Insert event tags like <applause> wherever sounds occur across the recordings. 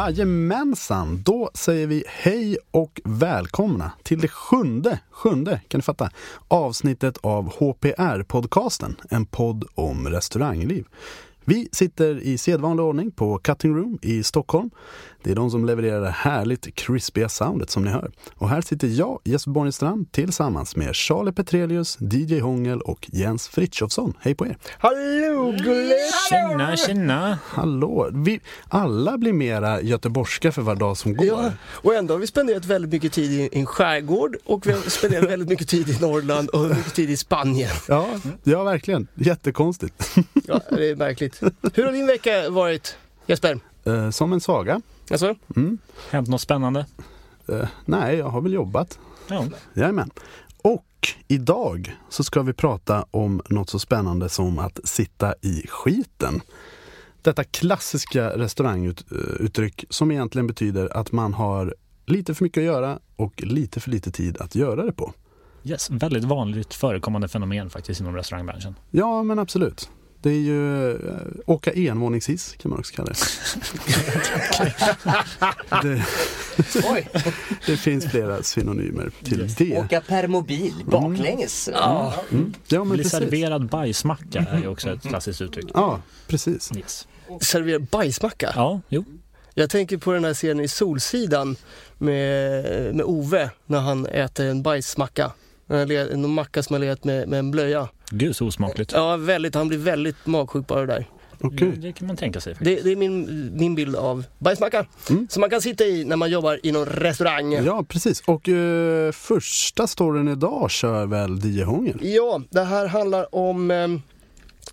Jajamensan, då säger vi hej och välkomna till det sjunde, sjunde kan ni fatta, avsnittet av HPR-podcasten, en podd om restaurangliv. Vi sitter i sedvanlig ordning på Cutting Room i Stockholm. Det är de som levererar det härligt crispiga soundet som ni hör. Och här sitter jag, Jesper Borgenstrand, tillsammans med Charlie Petrelius, DJ Hångel och Jens Frithiofsson. Hej på er! Hallå gulligt! Tjena, tjena! Hallå! Vi, alla blir mera göteborgska för var dag som går. Ja, och ändå har vi spenderat väldigt mycket tid i en skärgård och vi har spenderat väldigt mycket tid i Norrland och mycket tid i Spanien. Ja, ja verkligen. Jättekonstigt. Ja, det är märkligt. Hur har din vecka varit Jesper? Eh, som en saga. Alltså? Hänt något spännande? Eh, nej, jag har väl jobbat. Ja. Jajamän. Och idag så ska vi prata om något så spännande som att sitta i skiten. Detta klassiska restauranguttryck som egentligen betyder att man har lite för mycket att göra och lite för lite tid att göra det på. Yes, väldigt vanligt förekommande fenomen faktiskt inom restaurangbranschen. Ja, men absolut. Det är ju eh, åka envåningshiss kan man också kalla det. <laughs> det, det finns flera synonymer till det. Åka permobil baklänges. Mm. Ja, men Bli precis. serverad bajsmacka är ju också ett klassiskt uttryck. Ja, precis. Yes. Servera bajsmacka. Ja, jo. Jag tänker på den här scenen i Solsidan med, med Ove när han äter en bajsmacka. En macka som har legat med, med en blöja. Gud så osmakligt. Ja, väldigt. Han blir väldigt magsjuk bara det där. Okej. Det kan man tänka sig faktiskt. Det, det är min, min bild av bajsmacka. Som man kan sitta i när man jobbar i någon restaurang. Ja, precis. Och eh, första storyn idag kör väl Die Hångel? Ja, det här handlar om eh,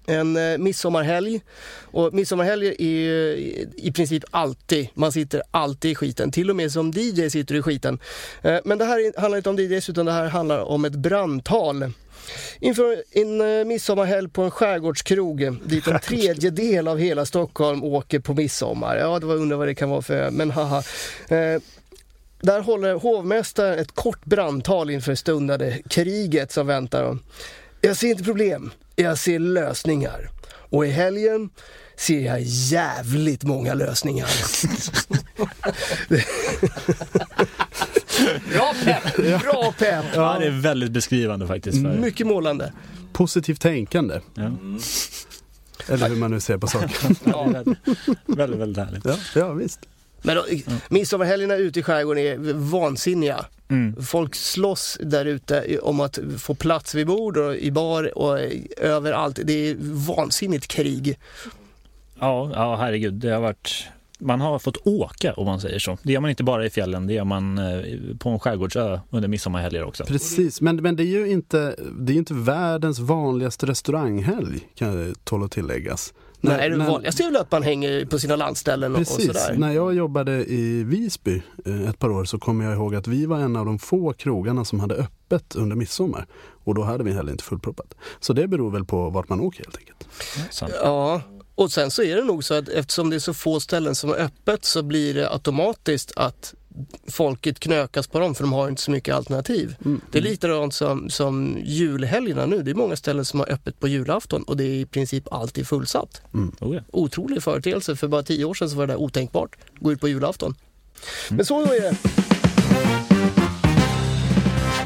en eh, midsommarhelg. Och midsommarhelger är ju i, i princip alltid, man sitter alltid i skiten. Till och med som DJ sitter du i skiten. Eh, men det här är- handlar inte om DJs utan det här handlar om ett brandtal. Inför en eh, midsommarhelg på en skärgårdskrog dit en tredjedel av hela Stockholm åker på midsommar. Ja, det var undrar vad det kan vara för men haha. Eh, där håller hovmästaren ett kort brandtal inför stundande kriget som väntar. dem. Jag ser inte problem, jag ser lösningar. Och i helgen ser jag jävligt många lösningar. <laughs> Bra pepp! Bra pepp! Ja, det är väldigt beskrivande faktiskt. För, Mycket målande. Positivt tänkande, ja. eller hur man nu ser på saker. <laughs> Ja. väldigt, väldigt härligt. Ja, ja visst. Men då, midsommarhelgerna ute i skärgården är vansinniga. Mm. Folk slåss där ute om att få plats vid bord och i bar och överallt. Det är vansinnigt krig. Ja, ja, herregud. Det har varit... Man har fått åka om man säger så. Det gör man inte bara i fjällen, det gör man eh, på en skärgårdsö under midsommarhelger också. Precis, men, men det är ju inte, det är inte världens vanligaste restauranghelg, kan det tåla att tilläggas. Nej, När- det när- vanligaste är väl att man hänger på sina landställen och, och Precis, sådär. när jag jobbade i Visby eh, ett par år så kommer jag ihåg att vi var en av de få krogarna som hade öppet under midsommar. Och då hade vi heller inte fullproppat. Så det beror väl på vart man åker helt enkelt. Ja, och sen så är det nog så att eftersom det är så få ställen som är öppet så blir det automatiskt att folket knökas på dem för de har inte så mycket alternativ. Mm. Det är likadant som, som julhelgerna nu. Det är många ställen som har öppet på julafton och det är i princip alltid fullsatt. Oh, ja. Otrolig företeelse. För bara tio år sedan så var det där otänkbart. Gå ut på julafton. Men så är det.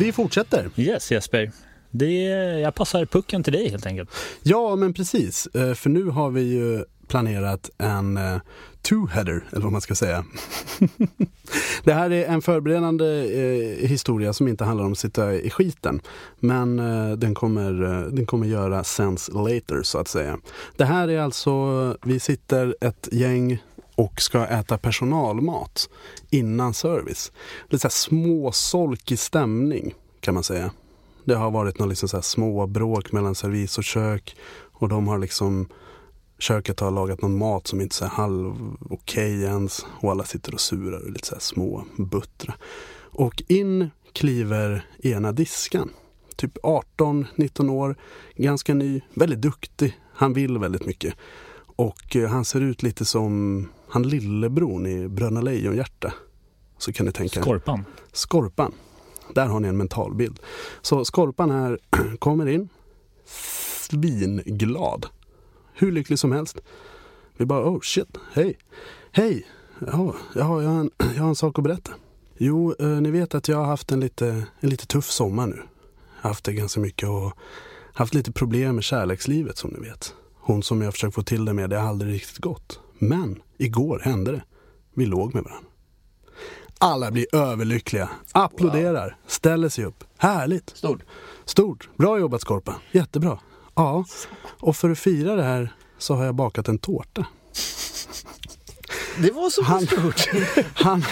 Vi fortsätter. Yes Jesper. Det, jag passar pucken till dig helt enkelt. Ja, men precis. Eh, För nu har vi ju planerat en eh, two-header, eller vad man ska säga. <laughs> det här är en förberedande eh, historia som inte handlar om att sitta i skiten. Men eh, den, kommer, eh, den kommer göra sense later, så att säga. Det här är alltså, vi sitter ett gäng och ska äta personalmat innan service. Lite så här småsolkig stämning, kan man säga. Det har varit några liksom så här mellan servis och kök och de har liksom köket har lagat någon mat som inte är halv okej ens och alla sitter och surar och är lite så här små buttra. Och in kliver ena diskan. Typ 18-19 år, ganska ny, väldigt duktig. Han vill väldigt mycket. Och eh, han ser ut lite som han lillebron i Bröderna Lejonhjärta. Så kan ni tänka. Skorpan. Skorpan. Där har ni en mental bild. Så Skorpan här <clears throat> kommer in svinglad. Hur lycklig som helst. Vi bara oh shit, hej. Hej, ja, jag, har en, <clears throat> jag har en sak att berätta. Jo, eh, ni vet att jag har haft en lite, en lite tuff sommar nu. Jag har haft det ganska mycket och haft lite problem med kärlekslivet som ni vet. Hon som jag försökt få till det med, det har aldrig riktigt gått. Men igår hände det. Vi låg med varandra. Alla blir överlyckliga, applåderar, ställer sig upp. Härligt! Stort. Stort! Bra jobbat Skorpa! Jättebra! Ja, och för att fira det här så har jag bakat en tårta. Det var så Han- stort. <laughs> Han,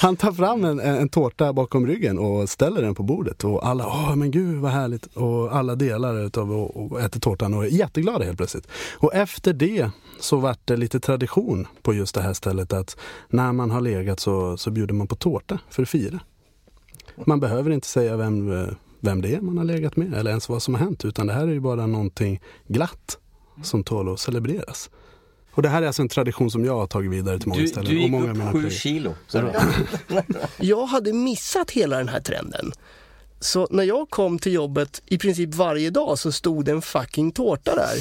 han tar fram en, en tårta bakom ryggen och ställer den på bordet och alla, åh men gud vad härligt och alla delar utav och, och äter tårtan och är jätteglada helt plötsligt. Och efter det så vart det lite tradition på just det här stället att när man har legat så, så bjuder man på tårta för att fira. Man behöver inte säga vem, vem det är man har legat med eller ens vad som har hänt utan det här är ju bara någonting glatt som tål att celebreras. Och det här är alltså en tradition som jag har tagit vidare till många Du, ställen. du och gick många av mina upp sju kilo. <laughs> Jag hade missat hela den här trenden. Så när jag kom till jobbet i princip varje dag så stod det en fucking tårta där.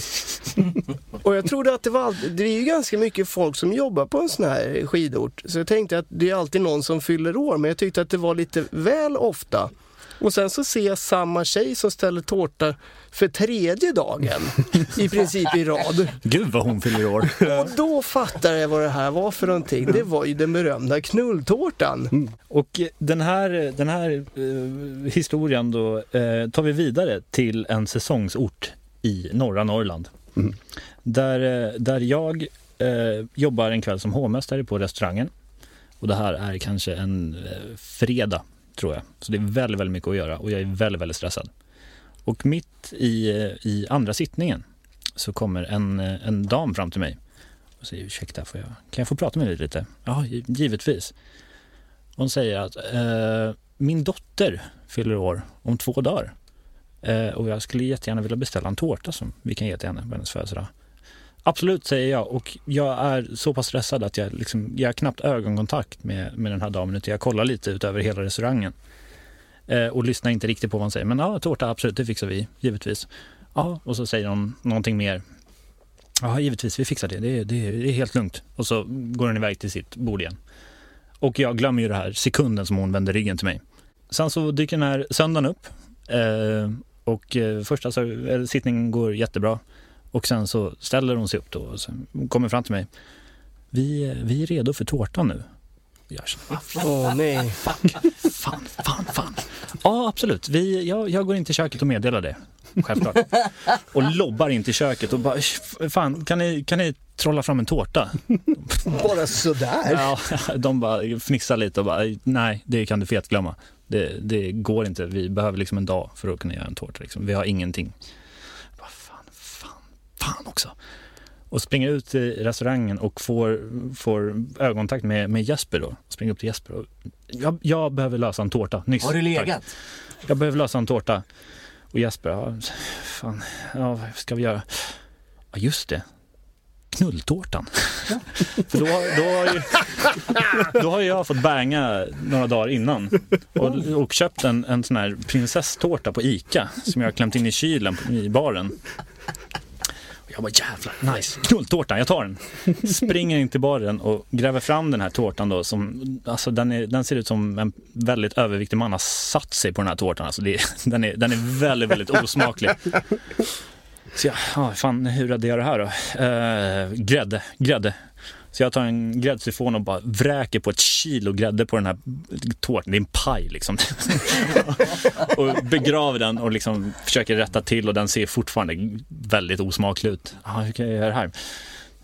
<laughs> Och jag trodde att det var det är ju ganska mycket folk som jobbar på en sån här skidort. Så jag tänkte att det är alltid någon som fyller år men jag tyckte att det var lite väl ofta. Och sen så ser jag samma tjej som ställer tårta för tredje dagen i princip i rad. Gud vad hon fyller år. Och då fattar jag vad det här var för någonting. Det var ju den berömda knulltårtan. Och eh, den här, den här eh, historien då eh, tar vi vidare till en säsongsort i norra Norrland. Där, eh, där jag eh, jobbar en kväll som hovmästare på restaurangen. Och det här är kanske en eh, fredag tror jag. Så det är väldigt, väldigt mycket att göra och jag är väldigt, väldigt stressad. Och mitt i, i andra sittningen så kommer en, en dam fram till mig och säger ursäkta, får jag, kan jag få prata med dig lite? Ja, givetvis. Hon säger att eh, min dotter fyller år om två dagar. Eh, och jag skulle jättegärna vilja beställa en tårta som vi kan ge till henne på hennes födelsedag. Absolut, säger jag. Och jag är så pass stressad att jag, liksom, jag har knappt ögonkontakt med, med den här damen. Utan jag kollar lite ut över hela restaurangen. Eh, och lyssnar inte riktigt på vad hon säger. Men ja, tårta, absolut, det fixar vi, givetvis. Ja, och så säger hon någonting mer. Ja, givetvis, vi fixar det. Det är, det, det är helt lugnt. Och så går hon iväg till sitt bord igen. Och jag glömmer ju det här sekunden som hon vänder ryggen till mig. sen så dyker den här söndagen upp. Eh, och eh, första så, sittningen går jättebra. Och sen så ställer hon sig upp då och kommer fram till mig. Vi, vi är redo för tårtan nu. Jag känner, Åh nej. Fuck, fan, fan, fan. Ja, absolut. Vi, jag, jag går in till köket och meddelar det. Självklart. Och lobbar in till köket och bara, fan, kan ni, kan ni trolla fram en tårta? Bara sådär. Ja, <laughs> de bara fnissar lite och bara, nej, det kan du fetglömma. Det, det går inte. Vi behöver liksom en dag för att kunna göra en tårta. Liksom. Vi har ingenting. Fan, också. Och springer ut i restaurangen och får, får ögonkontakt med, med Jesper då. Springer upp till Jesper och jag, jag behöver lösa en tårta. Nyss. Har du tack. legat? Jag behöver lösa en tårta. Och Jesper, ja, fan, ja, vad ska vi göra? Ja, just det. Knulltårtan. <laughs> För då, då, har ju, då har jag fått banga några dagar innan och, och köpt en, en sån här prinsesstårta på Ica som jag har klämt in i kylen i baren. Jag bara jävlar, nice, knulltårtan, jag tar den. Springer in till baren och gräver fram den här tårtan då som, alltså den, är, den ser ut som en väldigt överviktig man har satt sig på den här tårtan. Alltså det, <laughs> den, är, den är väldigt, väldigt osmaklig. Så jag, ja, fan hur räddar jag det här då? Eh, grädde, grädde. Så jag tar en gräddsifon och bara vräker på ett kilo grädde på den här tårtan. Det är en paj liksom. <laughs> och begraver den och liksom försöker rätta till och den ser fortfarande väldigt osmaklig ut. Ja, hur kan jag göra det här?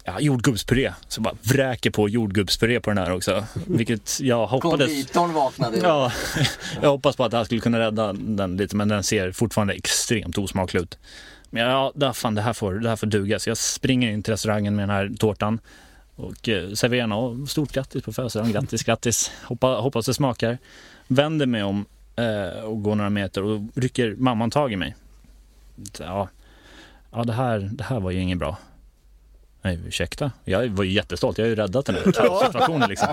Ja, jordgubbspuré. Så bara vräker på jordgubbspuré på den här också. Vilket jag hoppades... Konditorn vaknade. Ja, <laughs> jag hoppas på att det här skulle kunna rädda den lite men den ser fortfarande extremt osmaklig ut. Men ja, fan, det, här får, det här får duga. Så jag springer in till restaurangen med den här tårtan och eh. Och stort grattis på födelsedagen, grattis, grattis. Hoppa, hoppas det smakar. Vänder mig om eh, och går några meter och rycker mamman tag i mig. Ja, ja det, här, det här var ju inget bra. Nej, ursäkta. Jag var ju jättestolt. Jag har ju räddat den här <laughs> situationen. Liksom.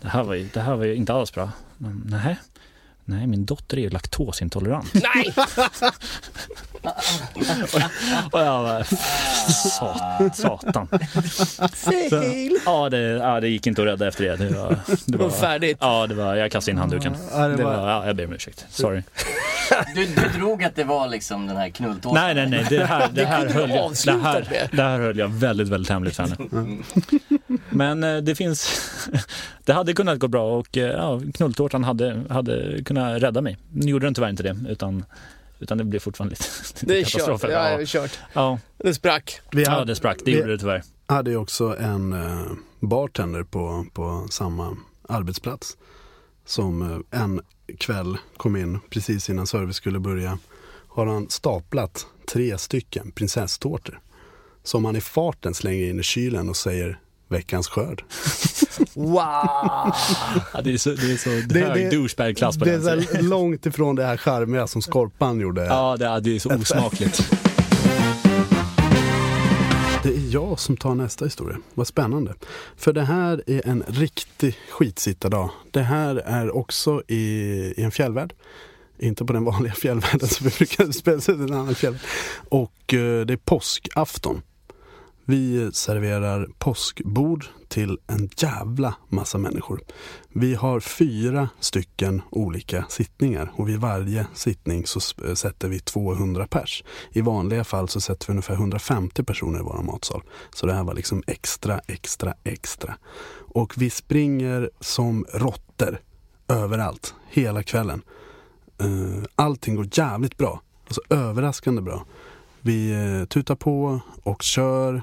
Det, här var ju, det här var ju inte alls bra. Mm, Nej, nej min dotter är ju laktosintolerant. <laughs> Nej! Och jag bara, sat, satan. Fail! Ja det, ja, det gick inte att rädda efter det. Det var, det var färdigt. Ja, det var, jag kastade in handduken. Ja, det var, ja, jag ber om ursäkt. Sorry. Du, du drog att det var liksom den här knulltårtan. Nej, nej, nej. Det här, <laughs> det här, du höll, jag, det här, det här höll jag väldigt, väldigt hemligt för henne. <laughs> Men eh, det finns... <laughs> Det hade kunnat gå bra och eh, ja, knulltårtan hade, hade kunnat rädda mig. Nu gjorde den tyvärr inte det, utan, utan det blev fortfarande lite, Det är kört. Ja, det Ja, är kört. ja, Det sprack. Vi ja, hade, det sprack. Det vi- gjorde det tyvärr. hade ju också en eh, bartender på, på samma arbetsplats. Som en kväll kom in precis innan service skulle börja. Har han staplat tre stycken prinsesstårtor. Som han i farten slänger in i kylen och säger veckans skörd. <laughs> Wow! Ja, det är så, det är så Det- hög det- douchebag-klass på Det är den. så här långt ifrån det här charmiga som Skorpan gjorde. Ja, det, det är så osmakligt. Det är jag som tar nästa historia. Vad spännande. För det här är en riktig skitsittardag. Det här är också i, i en fjällvärld. Inte på den vanliga <laughs> fjällvärlden som vi brukar spela sig en annan fjäll. Och eh, det är påskafton. Vi serverar påskbord till en jävla massa människor. Vi har fyra stycken olika sittningar och vid varje sittning så sätter vi 200 pers. I vanliga fall så sätter vi ungefär 150 personer i vår matsal. Så det här var liksom extra, extra, extra. Och vi springer som råttor överallt, hela kvällen. Eh, allting går jävligt bra. Alltså överraskande bra. Vi eh, tutar på och kör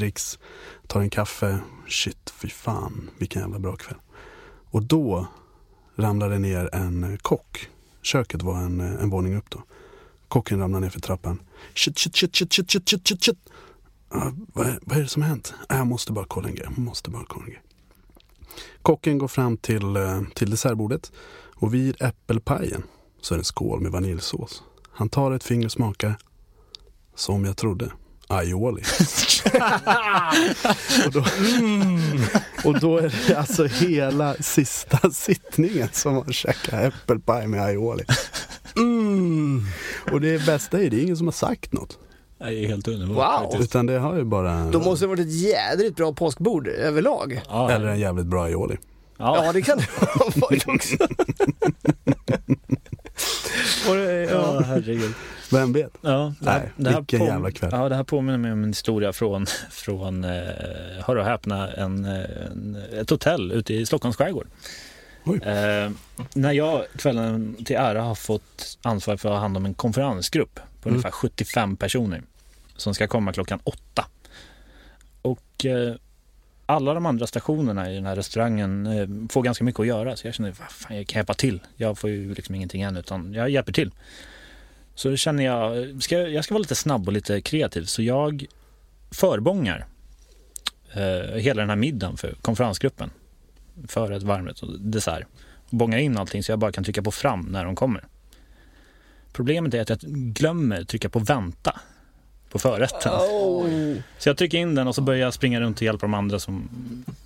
Dricks, tar en kaffe. Shit, fy fan, vilken jävla bra kväll. Och då ramlade ner en eh, kock. Köket var en, eh, en våning upp då. Kocken ramlar ner för trappan. Shit, shit, shit, shit, shit, shit, shit, shit, shit. Uh, vad, är, vad är det som har hänt? Uh, jag måste bara kolla en grej. Jag måste bara kolla en grej. Kocken går fram till, eh, till dessertbordet och vid äppelpajen så är det en skål med vaniljsås. Han tar ett finger och smakar. Som jag trodde. Aioli. <laughs> och, då, och då är det alltså hela sista sittningen som man käkar äppelpaj med aioli. Mm. Och det bästa är det är ingen som har sagt något. Det är helt underbart. Wow. Utan det har ju bara... Då måste det varit ett jädrigt bra påskbord överlag. Ja, Eller en jävligt bra aioli. ja. Ja, det kan det <laughs> ha varit också. Och ja, ja. herregud. Vem vet? Ja, det här, Nej, det här vilken jävla kväll. Ja, det här påminner mig om en historia från, från eh, hör och häpna, en, en, ett hotell ute i Stockholms skärgård. Eh, när jag kvällen till ära har fått ansvar för att ha hand om en konferensgrupp på Mm. ungefär 75 personer som ska komma klockan åtta. Och eh, alla de andra stationerna i den här restaurangen eh, får ganska mycket att göra så jag känner, vad fan, jag kan hjälpa till. Jag får ju liksom ingenting än utan jag hjälper till. Så känner jag, ska, jag ska vara lite snabb och lite kreativ så jag förbångar eh, hela den här middagen för konferensgruppen. Förrätt, varmrätt och dessert. Bångar in allting så jag bara kan trycka på fram när de kommer. Problemet är att jag glömmer trycka på vänta på förrätten. Oh. Så jag trycker in den och så börjar jag springa runt och hjälpa de andra som,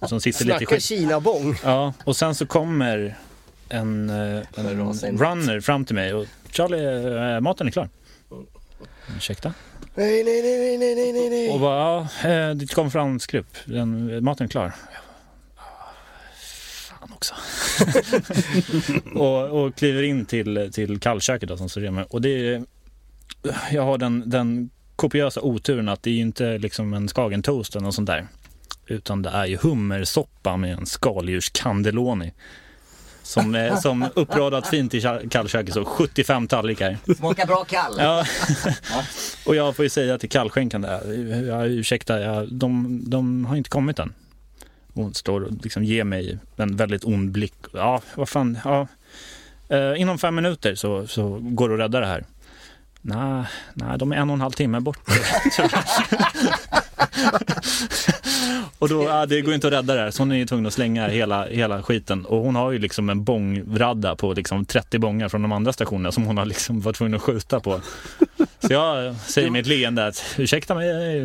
som sitter lite i skit. Kina-bång. Ja, och sen så kommer en, eh, en runner fram till mig och Charlie, eh, maten är klar. Ursäkta? Nej, nej, nej, nej, nej, nej, nej. Och bara, ja, eh, ditt konferensgrupp, den, maten är klar. Fan också. <laughs> och, och kliver in till, till kallköket då, som står med. Och det är, jag har den, den kopiösa oturen att det är ju inte liksom en skagentoast eller något sånt där. Utan det är ju hummersoppa med en skaldjurscandeloni. Som, är- som uppradat fint i ka- kallköket, så 75 tallrikar. Smakar bra kall. Ja. <laughs> och jag får ju säga till kallskänkan där, ja, ursäkta, ja, de, de har inte kommit än. Hon står och liksom ger mig en väldigt ond blick. Ja, vad fan, ja. Eh, inom fem minuter så, så går det att rädda det här. Nej, nej, de är en och en halv timme bort. <laughs> <laughs> <laughs> och då, ja, det går inte att rädda det här, så hon är ju tvungen att slänga hela, hela skiten. Och hon har ju liksom en bångradda på liksom 30 bångar från de andra stationerna som hon har liksom varit tvungen att skjuta på. Så jag säger med ett leende att ursäkta mig,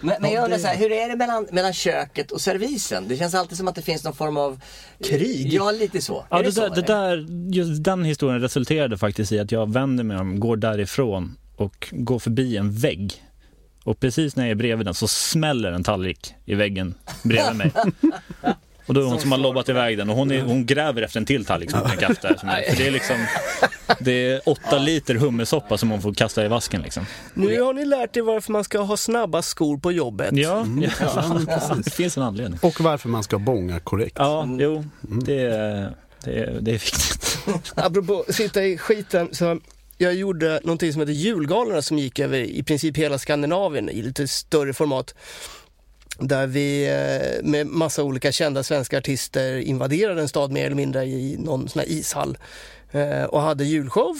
Men, men jag Ja, undrar det- så här, hur är det mellan, mellan köket och servisen? Det känns alltid som att det finns någon form av... Krig? Ja, lite så. Ja, det, det, så? där, det där, just den historien resulterade faktiskt i att jag vänder mig om, går därifrån och går förbi en vägg. Och precis när jag är bredvid den så smäller en tallrik i väggen bredvid mig. <laughs> Och då är det hon som har lobbat iväg den och hon, är, hon gräver efter en till tallrik som hon kan kasta. För det är liksom det är åtta liter hummersoppa som hon får kasta i vasken liksom. Nu har ni lärt er varför man ska ha snabba skor på jobbet. Ja, ja, <laughs> det finns en anledning. Och varför man ska bånga korrekt. Ja, jo, det är, det är, det är viktigt. <laughs> Apropå sitta i skiten, så jag gjorde någonting som heter julgalorna som gick över i princip hela Skandinavien i lite större format. Där vi eh, med massa olika kända svenska artister invaderade en stad mer eller mindre i någon sån här ishall eh, och hade julshow.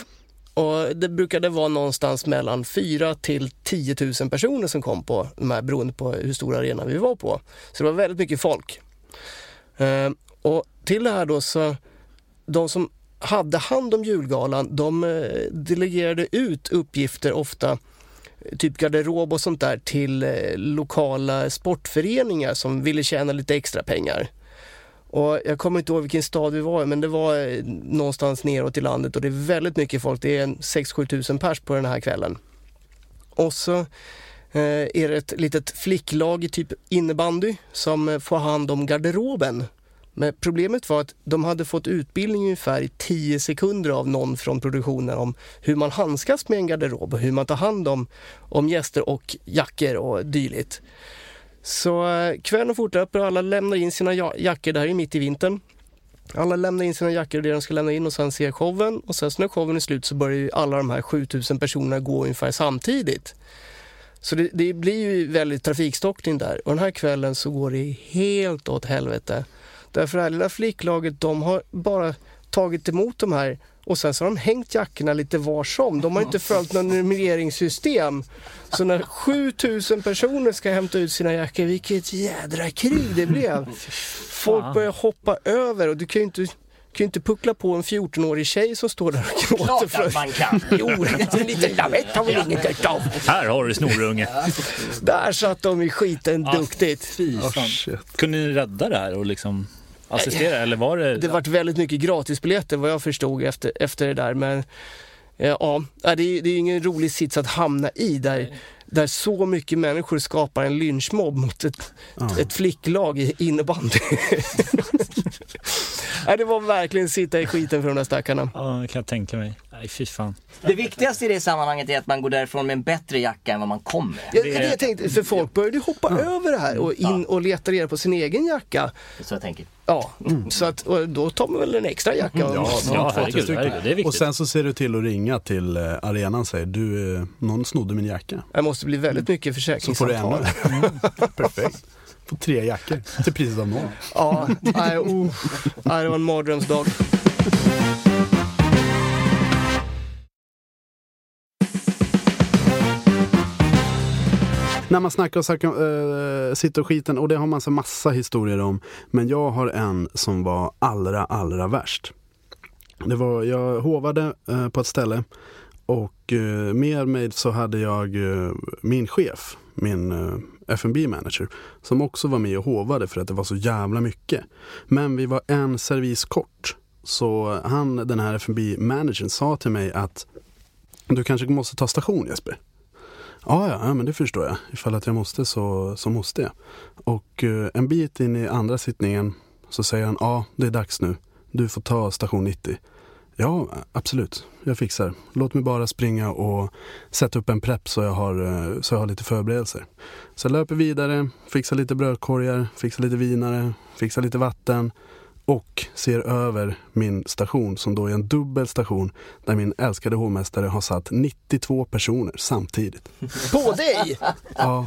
Och det brukade vara någonstans mellan 4 till 10 000 personer som kom på de här beroende på hur stor arena vi var på. Så det var väldigt mycket folk. Eh, och till det här då så, de som hade hand om julgalan, de eh, delegerade ut uppgifter ofta, eh, typ garderob och sånt där, till eh, lokala sportföreningar som ville tjäna lite extra pengar. Och jag kommer inte ihåg vilken stad vi var i, men det var någonstans neråt i landet och det är väldigt mycket folk. Det är en 6-7 tusen pers på den här kvällen. Och så är det ett litet flicklag i typ innebandy som får hand om garderoben. Men problemet var att de hade fått utbildning ungefär i 10 sekunder av någon från produktionen om hur man handskas med en garderob och hur man tar hand om, om gäster och jackor och dylikt. Så eh, kvällen fortlöper och alla lämnar in sina jackor, det här är mitt i vintern. Alla lämnar in sina jackor och det de ska lämna in och sen ser showen och sen så när showen är slut så börjar ju alla de här 7000 personerna gå ungefär samtidigt. Så det, det blir ju väldigt trafikstockning där och den här kvällen så går det helt åt helvete. Därför det här lilla flicklaget de har bara tagit emot de här och sen så har de hängt jackorna lite var som. De har inte följt något nummeringssystem. Så när 7000 personer ska hämta ut sina jackor, vilket jädra krig det blev. Folk börjar hoppa över och du kan ju inte, kan ju inte puckla på en 14-årig tjej som står där och gråter. Klart att man kan. <laughs> Jo, en liten lavett har väl inget av. Här har du snorunge. Där satt de i skiten duktigt. Fy fan. Kunde ni rädda det här och liksom assistera eller var det... Det varit väldigt mycket gratisbiljetter vad jag förstod efter, efter det där. Men eh, ja, det är, det är ju ingen rolig sits att hamna i där, där så mycket människor skapar en lynchmobb mot ett, ett flicklag i innebandy. <laughs> Nej, det var verkligen sitta i skiten för de där stackarna. Ja, det kan jag tänka mig. Nej, fy fan. Det viktigaste i det sammanhanget är att man går därifrån med en bättre jacka än vad man kom med. Ja, det är det jag tänkte, för folk började hoppa över det här och in och leta reda på sin egen jacka. Så jag tänker. Ja, så att, då tar man väl en extra jacka. och- Ja, Ja, herregud, herregud, det är viktigt. Och sen så ser du till att ringa till eh, arenan och säger du, eh, någon snodde min jacka. Det måste bli väldigt mycket Så får du ännu. försäkringssamtal. <laughs> Perfekt. Får tre jackor till priset av noll. Ja, nej, nej, det var en mardrömsdag. När man snackar och snackar, äh, sitter och skiten och det har man så massa historier om. Men jag har en som var allra, allra värst. Det var, jag hovade äh, på ett ställe och eh, med mig så hade jag eh, min chef, min eh, F&B manager som också var med och hovade för att det var så jävla mycket. Men vi var en servis kort. Så han, den här F&B managern sa till mig att du kanske måste ta station Jesper. Ja, ja, ja, men det förstår jag. Ifall att jag måste så, så måste jag. Och eh, en bit in i andra sittningen så säger han, ja, det är dags nu. Du får ta station 90. Ja, absolut. Jag fixar. Låt mig bara springa och sätta upp en prepp så jag har, eh, så jag har lite förberedelser. Så jag löper vidare, fixar lite brödkorgar, fixar lite vinare, fixar lite vatten och ser över min station som då är en dubbel station där min älskade hovmästare har satt 92 personer samtidigt. <laughs> På dig! Ja.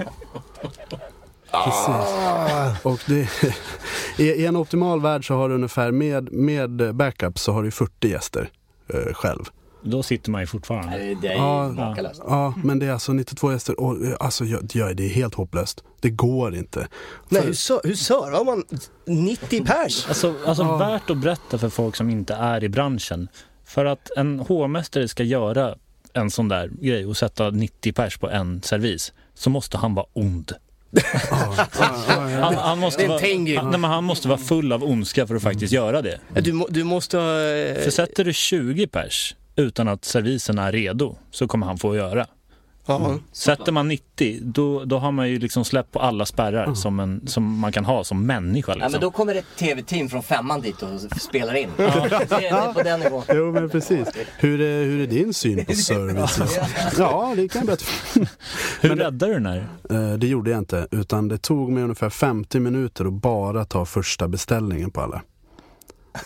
Precis. Och det, i, en optimal värld så har du ungefär med, med backup så har du 40 gäster eh, själv. Då sitter man ju fortfarande. Det är Ja, makalöst. ja, men det är alltså 92 gäster och alltså, jag, jag, det är helt hopplöst. Det går inte. Nej, För- hur, sö- hur servar man 90 pers? Alltså, alltså värt att berätta för folk som inte är i branschen. För att en hovmästare ska göra en sån där grej och sätta 90 pers på en servis så måste han vara ond. Han, han, måste vara, han, nej, men han måste vara full av ondska för att faktiskt göra det. Du, du måste ha... eh, För sätter du 20 pers utan att servisen är redo så kommer han få göra. Ja. Sätter man 90 då, då har man ju liksom släppt på alla spärrar som, en, som man kan ha som människa. Ja, Liksom. men då kommer ett tv-team från femman dit och spelar in. Är det är på den nivån. <laughs> Jo men precis. Hur är, hur är din syn på <laughs> service? Ja, det kan jag berätta. Hur räddade du den här? Eh, Det gjorde jag inte, utan det tog mig ungefär 50 minuter att bara ta första beställningen på alla.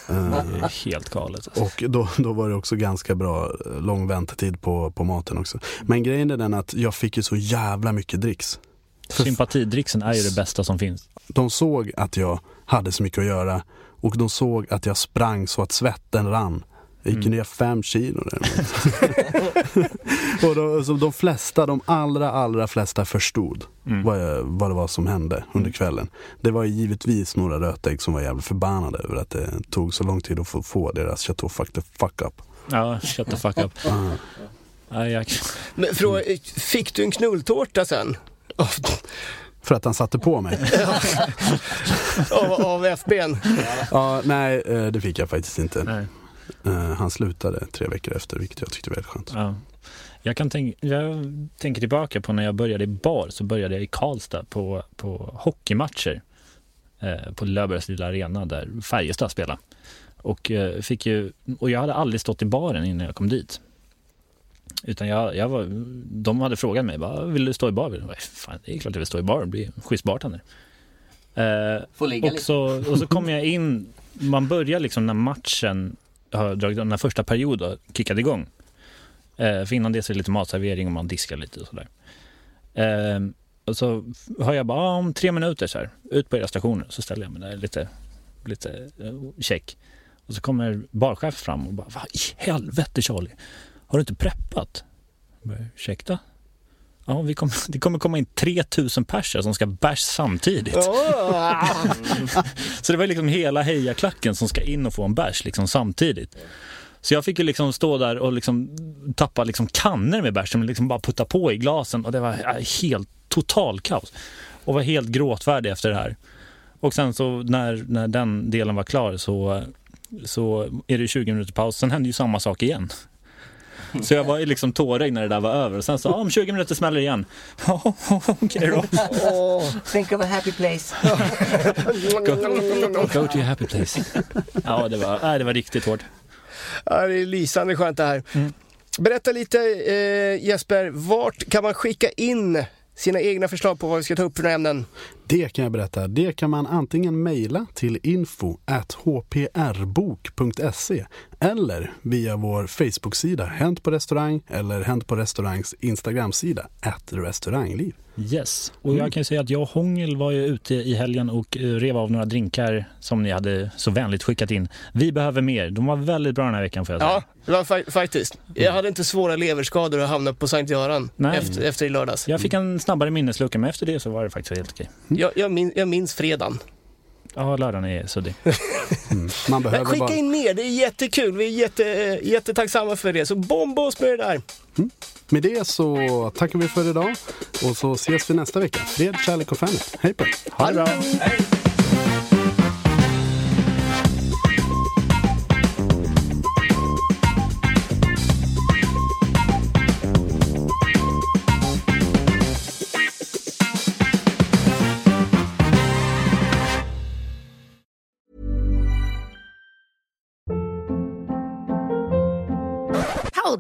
Är helt galet. Alltså. Och då, då var det också ganska bra eh, lång väntetid på, på maten också. Men grejen är den att jag fick ju så jävla mycket dricks. Sympatidricksen är ju det bästa som finns. De såg att jag hade så mycket att göra och de såg att jag sprang så att svetten rann. Jag gick ju ner fem kilo där. <laughs> och då, så de flesta, de allra, allra flesta förstod vad, jag, vad det var som hände under kvällen. Det var givetvis några rötägg som var jävligt förbannade över att det tog så lång tid att få, få deras chateau fuck the fuck up. Ja, shut the fuck up. <laughs> Ja, jag, Men fråga, fick du en knulltårta sen? För att han satte på mig. <laughs> av, av FBn? ja, nej, eh, det fick jag faktiskt inte. Nej. Eh, Han slutade tre veckor efter, vilket jag tyckte var väldigt skönt. ja. Jag, kan tänk, jag tänker tillbaka på när jag började i bar så började jag i Karlstad på, på hockeymatcher eh, på Löfbergs lilla arena där Färjestad spelade. Och, eh, fick ju, och jag hade aldrig stått i baren innan jag kom dit. Utan jag, jag var, de hade frågat mig, bara, vill du stå i bar? Jag bara, Fan, det är klart jag vill stå i bar bli schysst bartender. Eh, Får ligga och, lite. så, och så kom jag in, man börjar liksom när matchen har dragit, när första perioden kickade igång. Eh, för innan det så är det lite matservering och man diskar lite och sådär. Eh, och så har jag bara, ah, om tre minuter så här, ut på era stationer. Så ställer jag mig där lite, lite eh, check. Och så kommer barchef fram och bara, vad i helvete Charlie, har du inte preppat? Jag bara, Ursäkta? Ja, vi kommer, det kommer komma in 3000 personer som ska bärs samtidigt. <laughs> Så det var liksom hela hejaklacken som ska in och få en bärs liksom samtidigt. Så jag fick ju liksom stå där och liksom tappa liksom kannor med bärs som liksom bara putta på i glasen och det var äh, helt total kaos. Och var helt gråtfärdig efter det här. Och sen så när, när den delen var klar så, så är det 20 minuter paus. Sen hände ju samma sak igen. Så jag var ju liksom tårögd när det där var över. Och sen så, om 20 minuter smäller det igen. <laughs> Okej då. Think of a happy place. <laughs> Go to your happy place. Ja, det var, nej, det var riktigt hårt. Ja, det är lysande skönt det här. Berätta lite eh, Jesper, vart kan man skicka in sina egna förslag på vad vi ska ta upp för några ämnen? Det kan jag berätta. Det kan man antingen mejla till info hprbok.se eller via vår Facebook-sida Hänt på restaurang eller Hänt på restaurangs Instagram-sida restaurangliv. Yes, och jag kan ju säga att jag och Hångel var ju ute i helgen och eh, rev av några drinkar som ni hade så vänligt skickat in. Vi behöver mer. De var väldigt bra den här veckan får jag säga. Ja, det var fa- faktiskt. Jag hade inte svåra leverskador och hamnade på Sankt Göran Nej. efter, efter i lördags. Jag fick en snabbare minneslucka men efter det så var det faktiskt helt okej. Jag, jag, min, jag minns fredagen. Ja, lördagen är suddig. <laughs> Man Men behöver skicka bara... in mer, det är jättekul. Vi är jätte, eh, jättetacksamma för det. Så bomba oss med det där. Med det så tackar vi för idag och så ses vi nästa vecka. Fred, kärlek och familj. Hej på er. Ha det bra!